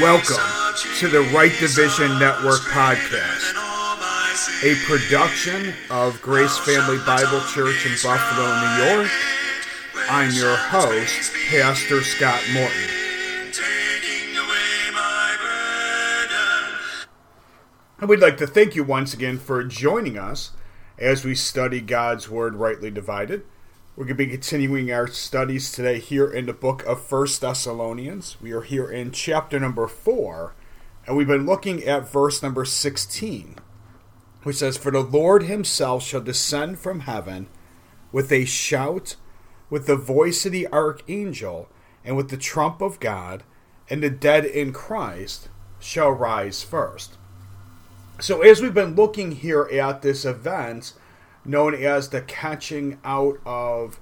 Welcome to the Right Division Network podcast, a production of Grace Family Bible Church in Buffalo, New York. I'm your host, Pastor Scott Morton. And we'd like to thank you once again for joining us as we study God's Word rightly divided. We're going to be continuing our studies today here in the book of First Thessalonians. We are here in chapter number 4, and we've been looking at verse number 16, which says, For the Lord himself shall descend from heaven with a shout, with the voice of the archangel, and with the trump of God, and the dead in Christ shall rise first. So, as we've been looking here at this event, known as the catching out of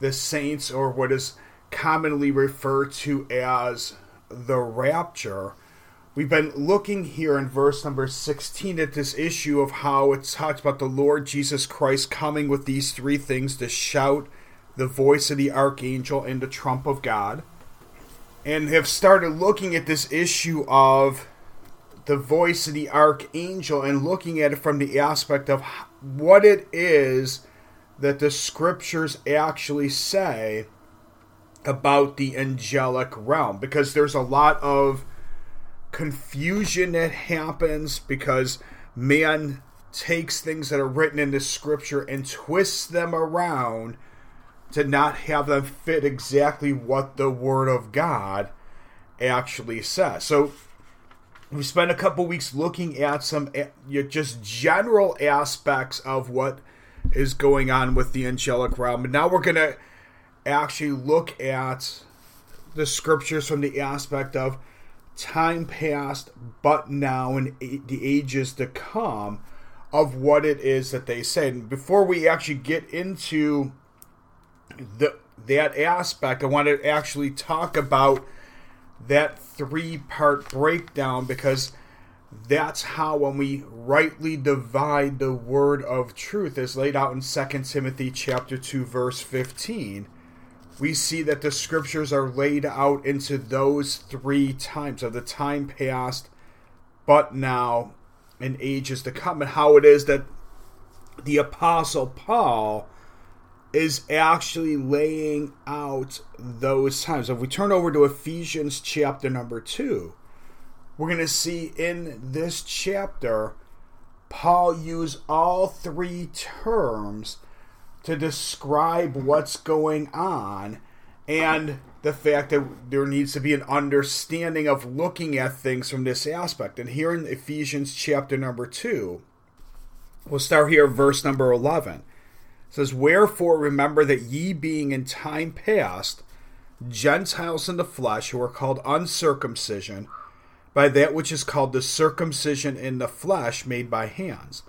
the saints, or what is commonly referred to as the rapture. We've been looking here in verse number 16 at this issue of how it talks about the Lord Jesus Christ coming with these three things to shout, the voice of the archangel, and the trump of God. And have started looking at this issue of the voice of the archangel and looking at it from the aspect of what it is that the scriptures actually say about the angelic realm because there's a lot of confusion that happens because man takes things that are written in the scripture and twists them around to not have them fit exactly what the word of God actually says. So we spent a couple weeks looking at some eh, just general aspects of what is going on with the angelic realm. And now we're going to actually look at the scriptures from the aspect of time past, but now, and the ages to come of what it is that they say. And before we actually get into the that aspect, I want to actually talk about that three part breakdown because that's how when we rightly divide the word of truth as laid out in 2 timothy chapter 2 verse 15 we see that the scriptures are laid out into those three times of the time past but now and ages to come and how it is that the apostle paul is actually laying out those times. If we turn over to Ephesians chapter number 2, we're going to see in this chapter Paul use all three terms to describe what's going on and the fact that there needs to be an understanding of looking at things from this aspect. And here in Ephesians chapter number 2, we'll start here verse number 11 says, Wherefore remember that ye being in time past Gentiles in the flesh, who are called uncircumcision, by that which is called the circumcision in the flesh made by hands.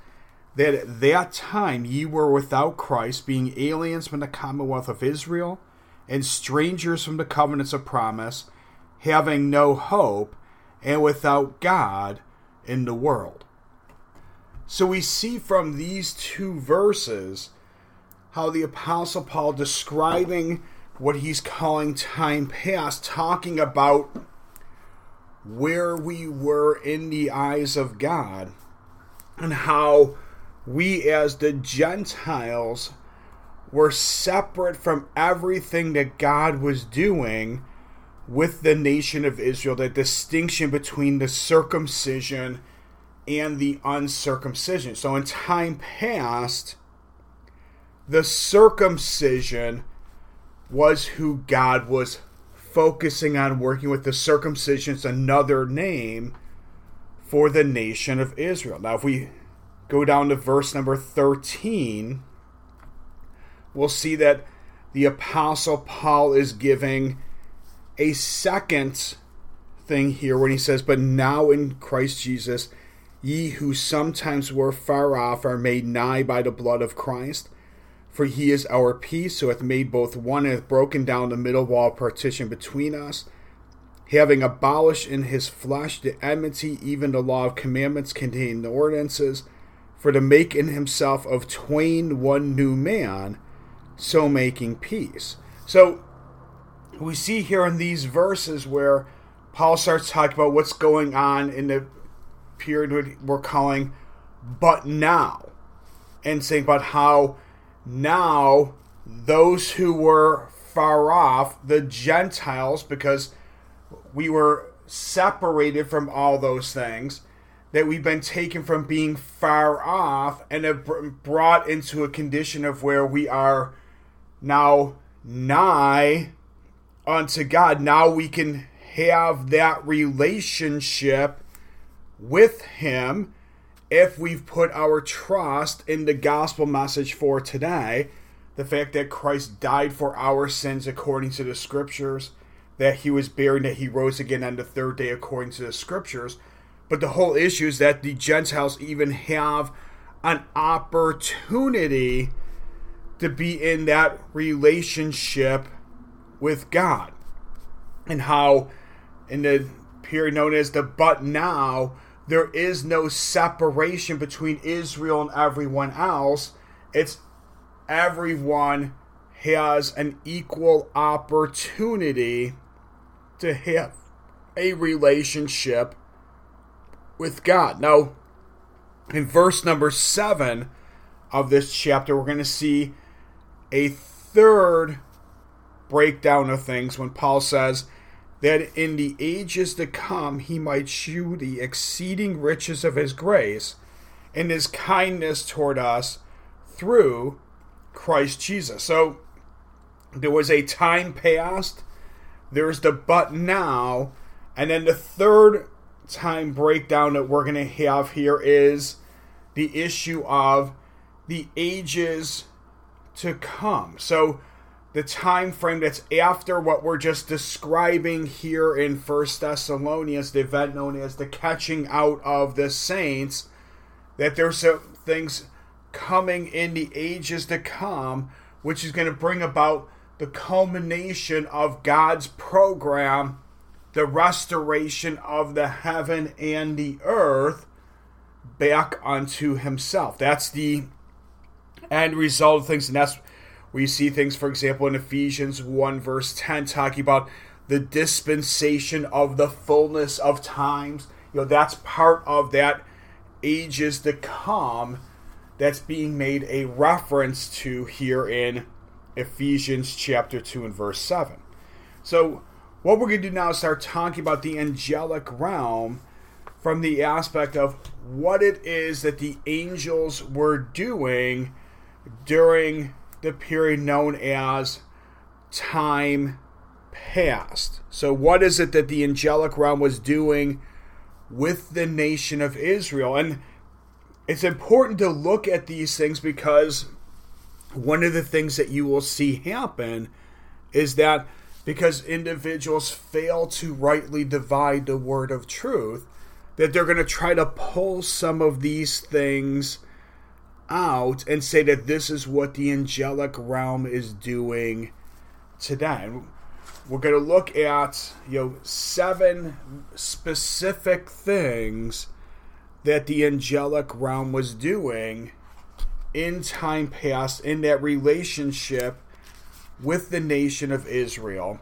That at that time ye were without Christ, being aliens from the commonwealth of Israel, and strangers from the covenants of promise, having no hope, and without God in the world. So we see from these two verses how the Apostle Paul describing what he's calling time past, talking about where we were in the eyes of God and how we, as the Gentiles, were separate from everything that God was doing with the nation of Israel, the distinction between the circumcision and the uncircumcision. So, in time past, the circumcision was who God was focusing on working with. The circumcision is another name for the nation of Israel. Now, if we go down to verse number 13, we'll see that the Apostle Paul is giving a second thing here when he says, But now in Christ Jesus, ye who sometimes were far off are made nigh by the blood of Christ. For he is our peace, who hath made both one and hath broken down the middle wall partition between us, having abolished in his flesh the enmity, even the law of commandments contained the ordinances, for to make in himself of twain one new man, so making peace. So we see here in these verses where Paul starts talking about what's going on in the period we're calling but now, and saying about how now those who were far off, the Gentiles, because we were separated from all those things, that we've been taken from being far off and have brought into a condition of where we are now nigh unto God. Now we can have that relationship with Him if we've put our trust in the gospel message for today. The fact that Christ died for our sins according to the scriptures, that He was buried, that He rose again on the third day according to the scriptures but the whole issue is that the Gentiles even have an opportunity to be in that relationship with God. And how, in the period known as the but now, there is no separation between Israel and everyone else. It's everyone has an equal opportunity to have a relationship with God. Now, in verse number seven of this chapter, we're going to see a third breakdown of things when Paul says that in the ages to come he might shew the exceeding riches of his grace and his kindness toward us through Christ Jesus. So there was a time past, there's the but now, and then the third time breakdown that we're going to have here is the issue of the ages to come. So the time frame that's after what we're just describing here in First Thessalonians, the event known as the catching out of the saints, that there's some things coming in the ages to come, which is going to bring about the culmination of God's program the restoration of the heaven and the earth back unto himself. That's the end result of things, and that's you see things, for example, in Ephesians 1, verse 10, talking about the dispensation of the fullness of times. You know, that's part of that ages to come that's being made a reference to here in Ephesians chapter 2 and verse 7. So, what we're going to do now is start talking about the angelic realm from the aspect of what it is that the angels were doing during the period known as time past. So, what is it that the angelic realm was doing with the nation of Israel? And it's important to look at these things because one of the things that you will see happen is that because individuals fail to rightly divide the word of truth, that they're going to try to pull some of these things out and say that this is what the angelic realm is doing today. we're going to look at you know seven specific things that the angelic realm was doing in time past in that relationship with the nation of Israel.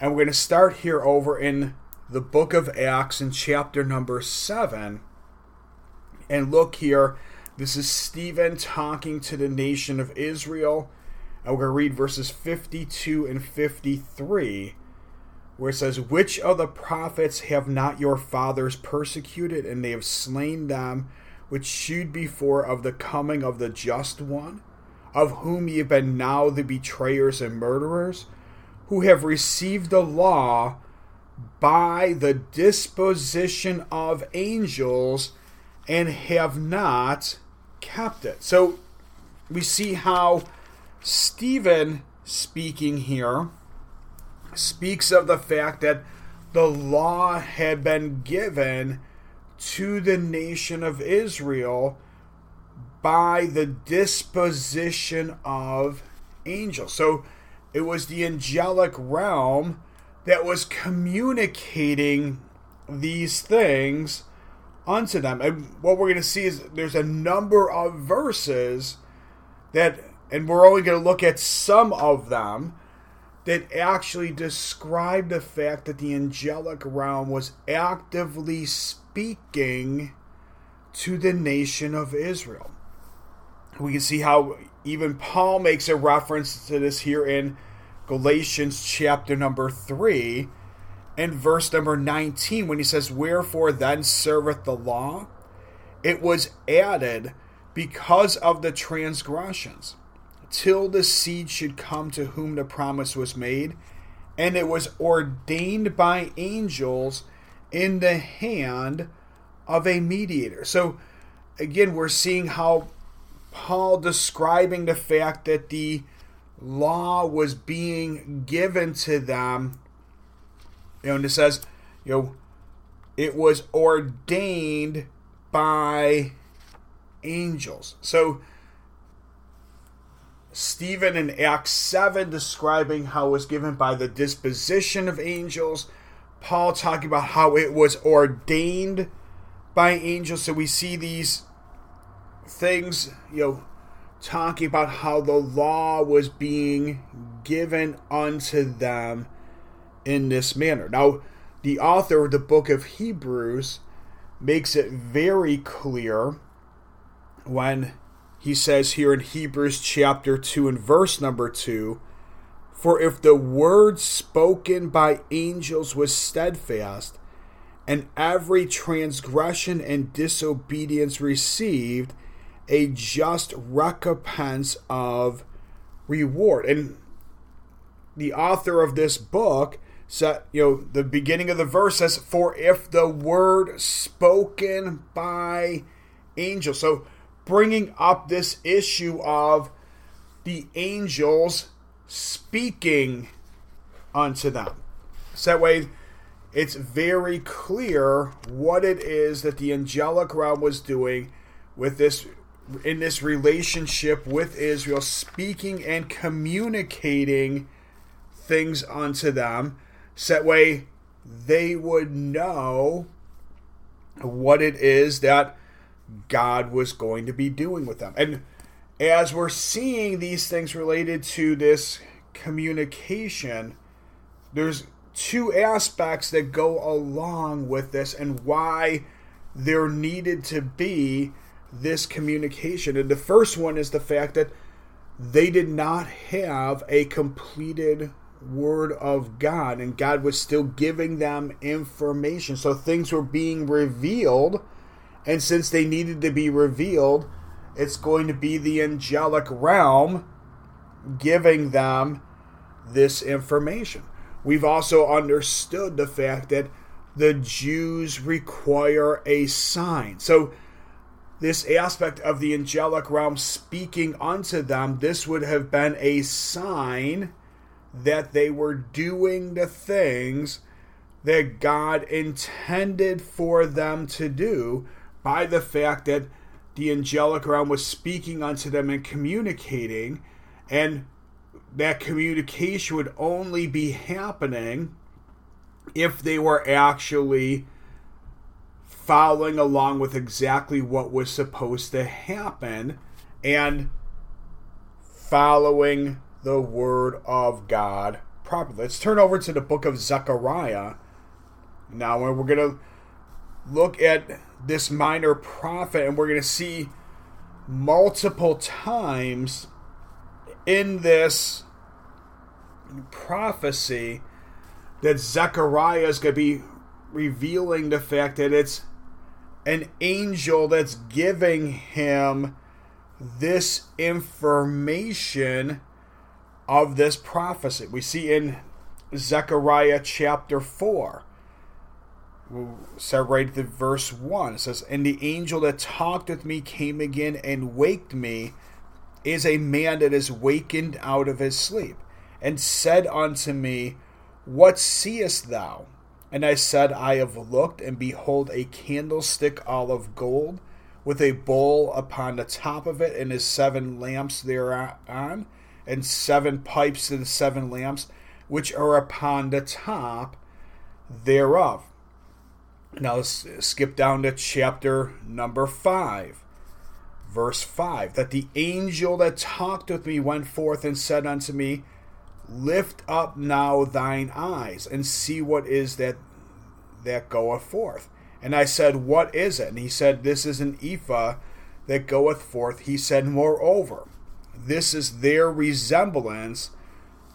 And we're going to start here over in the book of Acts in chapter number 7. And look here, this is Stephen talking to the nation of Israel. And we're going to read verses 52 and 53, where it says, Which of the prophets have not your fathers persecuted, and they have slain them which shewed before of the coming of the just one? of whom ye have been now the betrayers and murderers, who have received the law by the disposition of angels and have not kept it. So we see how Stephen speaking here speaks of the fact that the law had been given to the nation of Israel by the disposition of angels. So it was the angelic realm that was communicating these things unto them. And what we're going to see is there's a number of verses that, and we're only going to look at some of them, that actually describe the fact that the angelic realm was actively speaking to the nation of Israel. We can see how even Paul makes a reference to this here in Galatians chapter number 3 and verse number 19 when he says, Wherefore then serveth the law? It was added because of the transgressions, till the seed should come to whom the promise was made, and it was ordained by angels in the hand of a mediator. So, again, we're seeing how Paul describing the fact that the law was being given to them. You know, and it says, you know, it was ordained by angels. So, Stephen in Acts 7 describing how it was given by the disposition of angels. Paul talking about how it was ordained by angels. So we see these things, you know, talking about how the law was being given unto them in this manner. Now, the author of the book of Hebrews makes it very clear when he says here in Hebrews chapter 2 and verse number 2 For if the word spoken by angels was steadfast, and every transgression and disobedience received a just recompense of reward. And the author of this book said, you know, the beginning of the verse says, For if the word spoken by angels. So bringing up this issue of the angels speaking unto them. So that way, it's very clear what it is that the angelic realm was doing with this in this relationship with Israel, speaking and communicating things unto them, so that way they would know what it is that God was going to be doing with them. And as we're seeing these things related to this communication, there's two aspects that go along with this and why there needed to be this communication. And the first one is the fact that they did not have a completed word of God, and God was still giving them information. So things were being revealed, and since they needed to be revealed, it's going to be the angelic realm giving them this information. We've also understood the fact that the Jews require a sign. So this aspect of the angelic realm speaking unto them, this would have been a sign that they were doing the things that God intended for them to do by the fact that the angelic realm was speaking unto them and communicating, and that communication would only be happening if they were actually following along with exactly what was supposed to happen and following the word of God properly. Let's turn over to the book of Zechariah now, and we're going to look at this minor prophet, and we're going to see multiple times in this prophecy that Zechariah is going to be revealing the fact that it's an angel that's giving him this information of this prophecy. We see in Zechariah chapter 4. We'll start the verse 1. It says, And the angel that talked with me came again and waked me, is a man that is wakened out of his sleep, and said unto me, What seest thou? And I said, I have looked, and behold, a candlestick all of gold, with a bowl upon the top of it, and his seven lamps thereon, and seven pipes and seven lamps, which are upon the top thereof. Now let's skip down to chapter number 5, verse 5. That the angel that talked with me went forth and said unto me, Lift up now thine eyes and see what is that that goeth forth. And I said, What is it? And he said, This is an ephah that goeth forth. He said, Moreover, this is their resemblance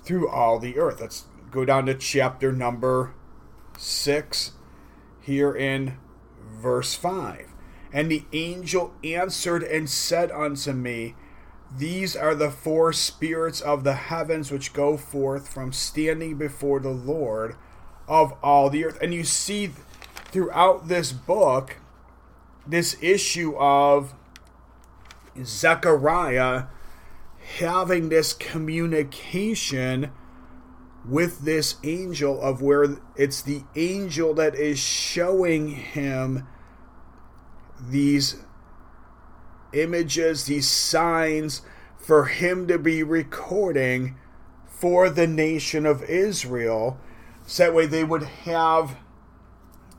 through all the earth. Let's go down to chapter number 6 here in verse 5. And the angel answered and said unto me, These are the four spirits of the heavens which go forth from standing before the Lord of all the earth. And you see throughout this book this issue of Zechariah having this communication with this angel of where it's the angel that is showing him these images, these signs for him to be recording for the nation of Israel. So that way they would have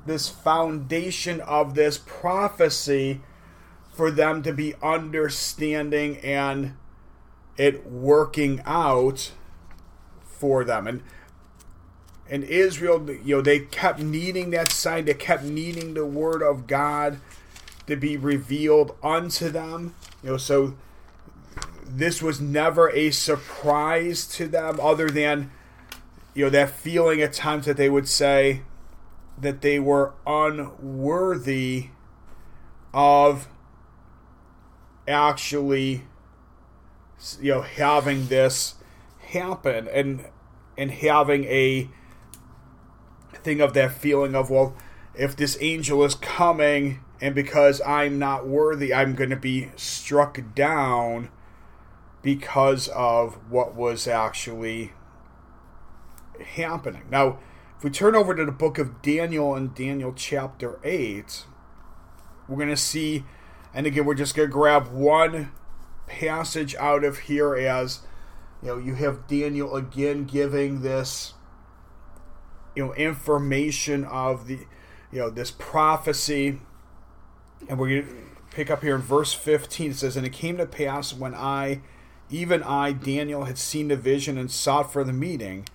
this foundation of this prophecy for them to be understanding and it working out for them. And and Israel, you know, they kept needing that sign. They kept needing the word of God to be revealed unto them. You know, so this was never a surprise to them, other than you know that feeling at times that they would say that they were unworthy of actually you know having this happen and and having a thing of that feeling of well if this angel is coming and because I'm not worthy I'm going to be struck down because of what was actually happening. Now, if we turn over to the book of Daniel and Daniel chapter 8, we're going to see and again we're just going to grab one passage out of here as you know you have Daniel again giving this you know information of the you know this prophecy. And we're going to pick up here in verse 15 it says and it came to pass when I even I Daniel had seen the vision and sought for the meeting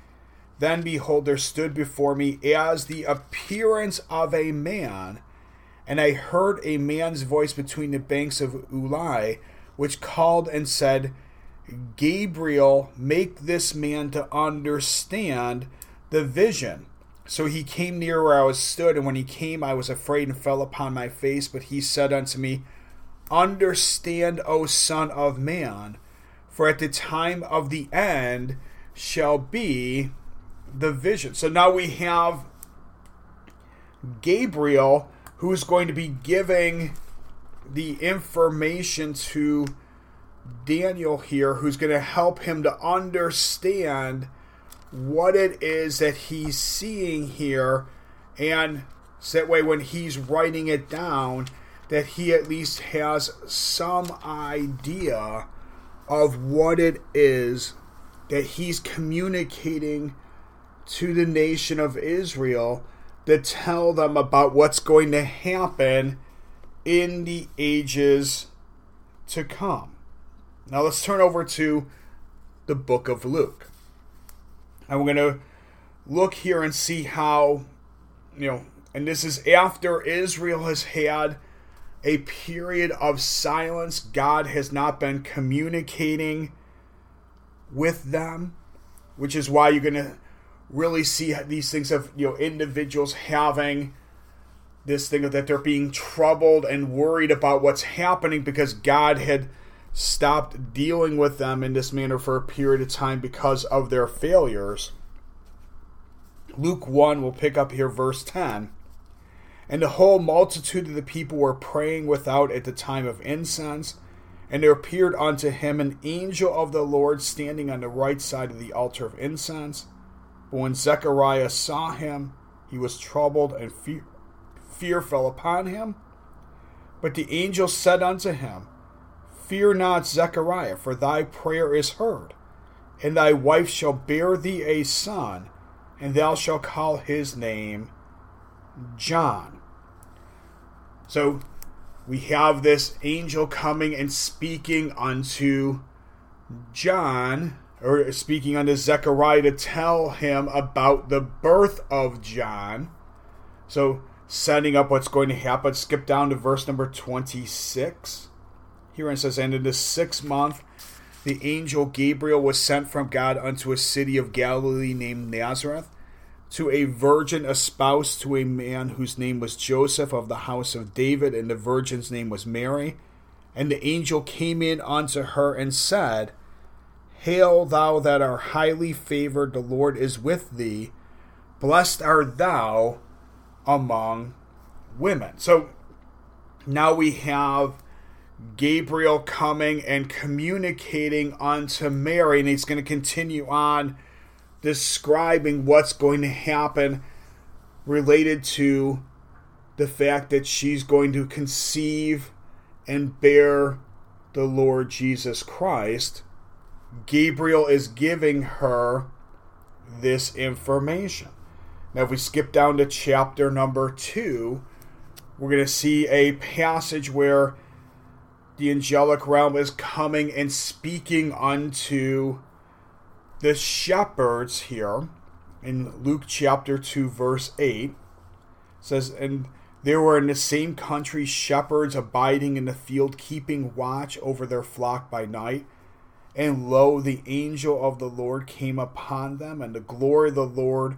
then behold there stood before me as the appearance of a man and I heard a man's voice between the banks of Ulai which called and said, Gabriel, make this man to understand the vision. So he came near where I was stood, and when he came, I was afraid and fell upon my face. But he said unto me, Understand, O Son of Man, for at the time of the end shall be the vision. So now we have Gabriel who's going to be giving the information to Daniel here, who's going to help him to understand what it is that he's seeing here, and so that way when he's writing it down, that he at least has some idea of what it is that he's communicating to the nation of Israel to tell them about what's going to happen in the ages to come. Now let's turn over to the book of Luke. And we're going to look here and see how, you know, and this is after Israel has had a period of silence. God has not been communicating with them, which is why you're going to really see these things of, you know, individuals having this thing that they're being troubled and worried about what's happening because God had stopped dealing with them in this manner for a period of time because of their failures. Luke 1 will pick up here, verse 10. And the whole multitude of the people were praying without at the time of incense. And there appeared unto him an angel of the Lord standing on the right side of the altar of incense. But when Zechariah saw him, he was troubled, and fear, fear fell upon him. But the angel said unto him, Fear not, Zechariah, for thy prayer is heard, and thy wife shall bear thee a son, and thou shalt call his name John. So we have this angel coming and speaking unto John, or speaking unto Zechariah to tell him about the birth of John. So, setting up what's going to happen. Skip down to verse number 26. Here it says, And in the sixth month, the angel Gabriel was sent from God unto a city of Galilee named Nazareth, to a virgin espoused to a man whose name was Joseph of the house of David, and the virgin's name was Mary. And the angel came in unto her and said, Hail, thou that art highly favored, the Lord is with thee. Blessed art thou among women. So now we have Gabriel coming and communicating unto Mary, and he's going to continue on describing what's going to happen related to the fact that she's going to conceive and bear the Lord Jesus Christ. Gabriel is giving her this information. Now, if we skip down to chapter number two, we're going to see a passage where the angelic realm is coming and speaking unto the shepherds here in Luke chapter 2, verse 8. It says, And there were in the same country shepherds abiding in the field, keeping watch over their flock by night. And lo, the angel of the Lord came upon them, and the glory of the Lord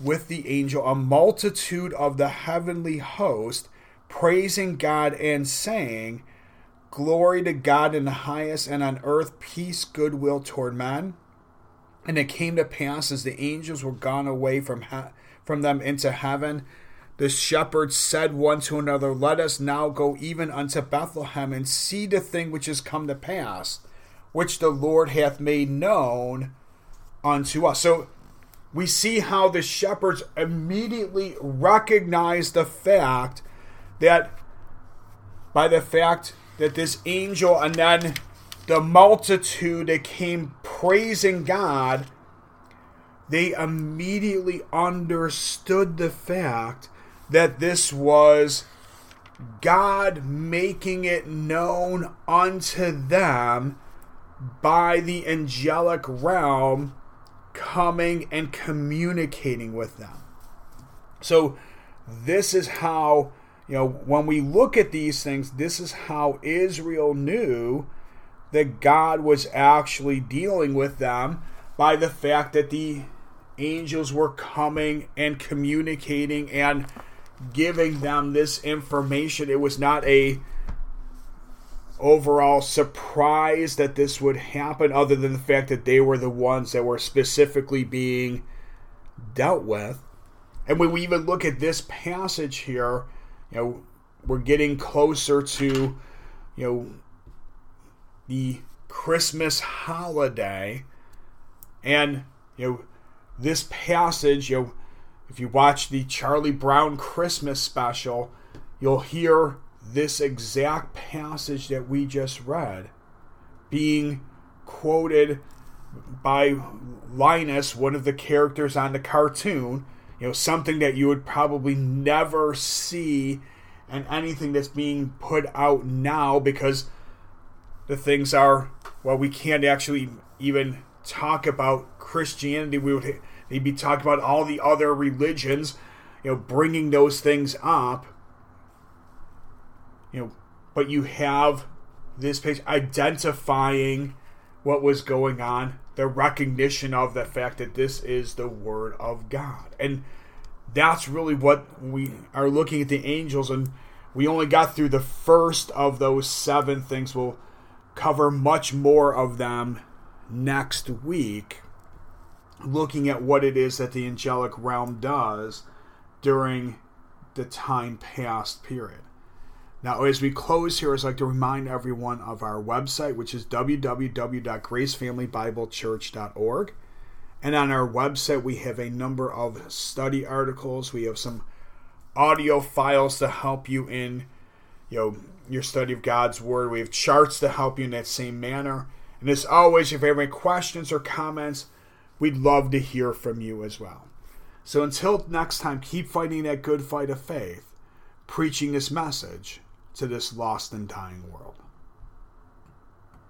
with the angel a multitude of the heavenly host, praising God and saying, Glory to God in the highest, and on earth peace, goodwill toward men. And it came to pass as the angels were gone away from, from them into heaven, the shepherds said one to another, Let us now go even unto Bethlehem and see the thing which is come to pass, which the Lord hath made known unto us. So we see how the shepherds immediately recognize the fact that by the fact that this angel and then the multitude that came praising God, they immediately understood the fact that this was God making it known unto them by the angelic realm coming and communicating with them. So, this is how, you know, when we look at these things, this is how Israel knew that God was actually dealing with them by the fact that the angels were coming and communicating and giving them this information. It was not a overall surprise that this would happen other than the fact that they were the ones that were specifically being dealt with. And when we even look at this passage here, you know, we're getting closer to, you know, the Christmas holiday. And, you know, this passage, you know, if you watch the Charlie Brown Christmas special, you'll hear this exact passage that we just read being quoted by Linus, one of the characters on the cartoon, you know, something that you would probably never see and anything that's being put out now because the things are well we can't actually even talk about christianity. We would they'd be talking about all the other religions you know bringing those things up you know but you have this page identifying what was going on the recognition of the fact that this is the word of god. And that's really what we are looking at the angels. And we only got through the first of those seven things. We'll cover much more of them next week, looking at what it is that the angelic realm does during the time past period. Now, as we close here, I'd like to remind everyone of our website, which is www.gracefamilybiblechurch.org. And on our website, we have a number of study articles. We have some audio files to help you in, you know, your study of God's Word. We have charts to help you in that same manner. And as always, if you have any questions or comments, we'd love to hear from you as well. So until next time, keep fighting that good fight of faith, preaching this message to this lost and dying world.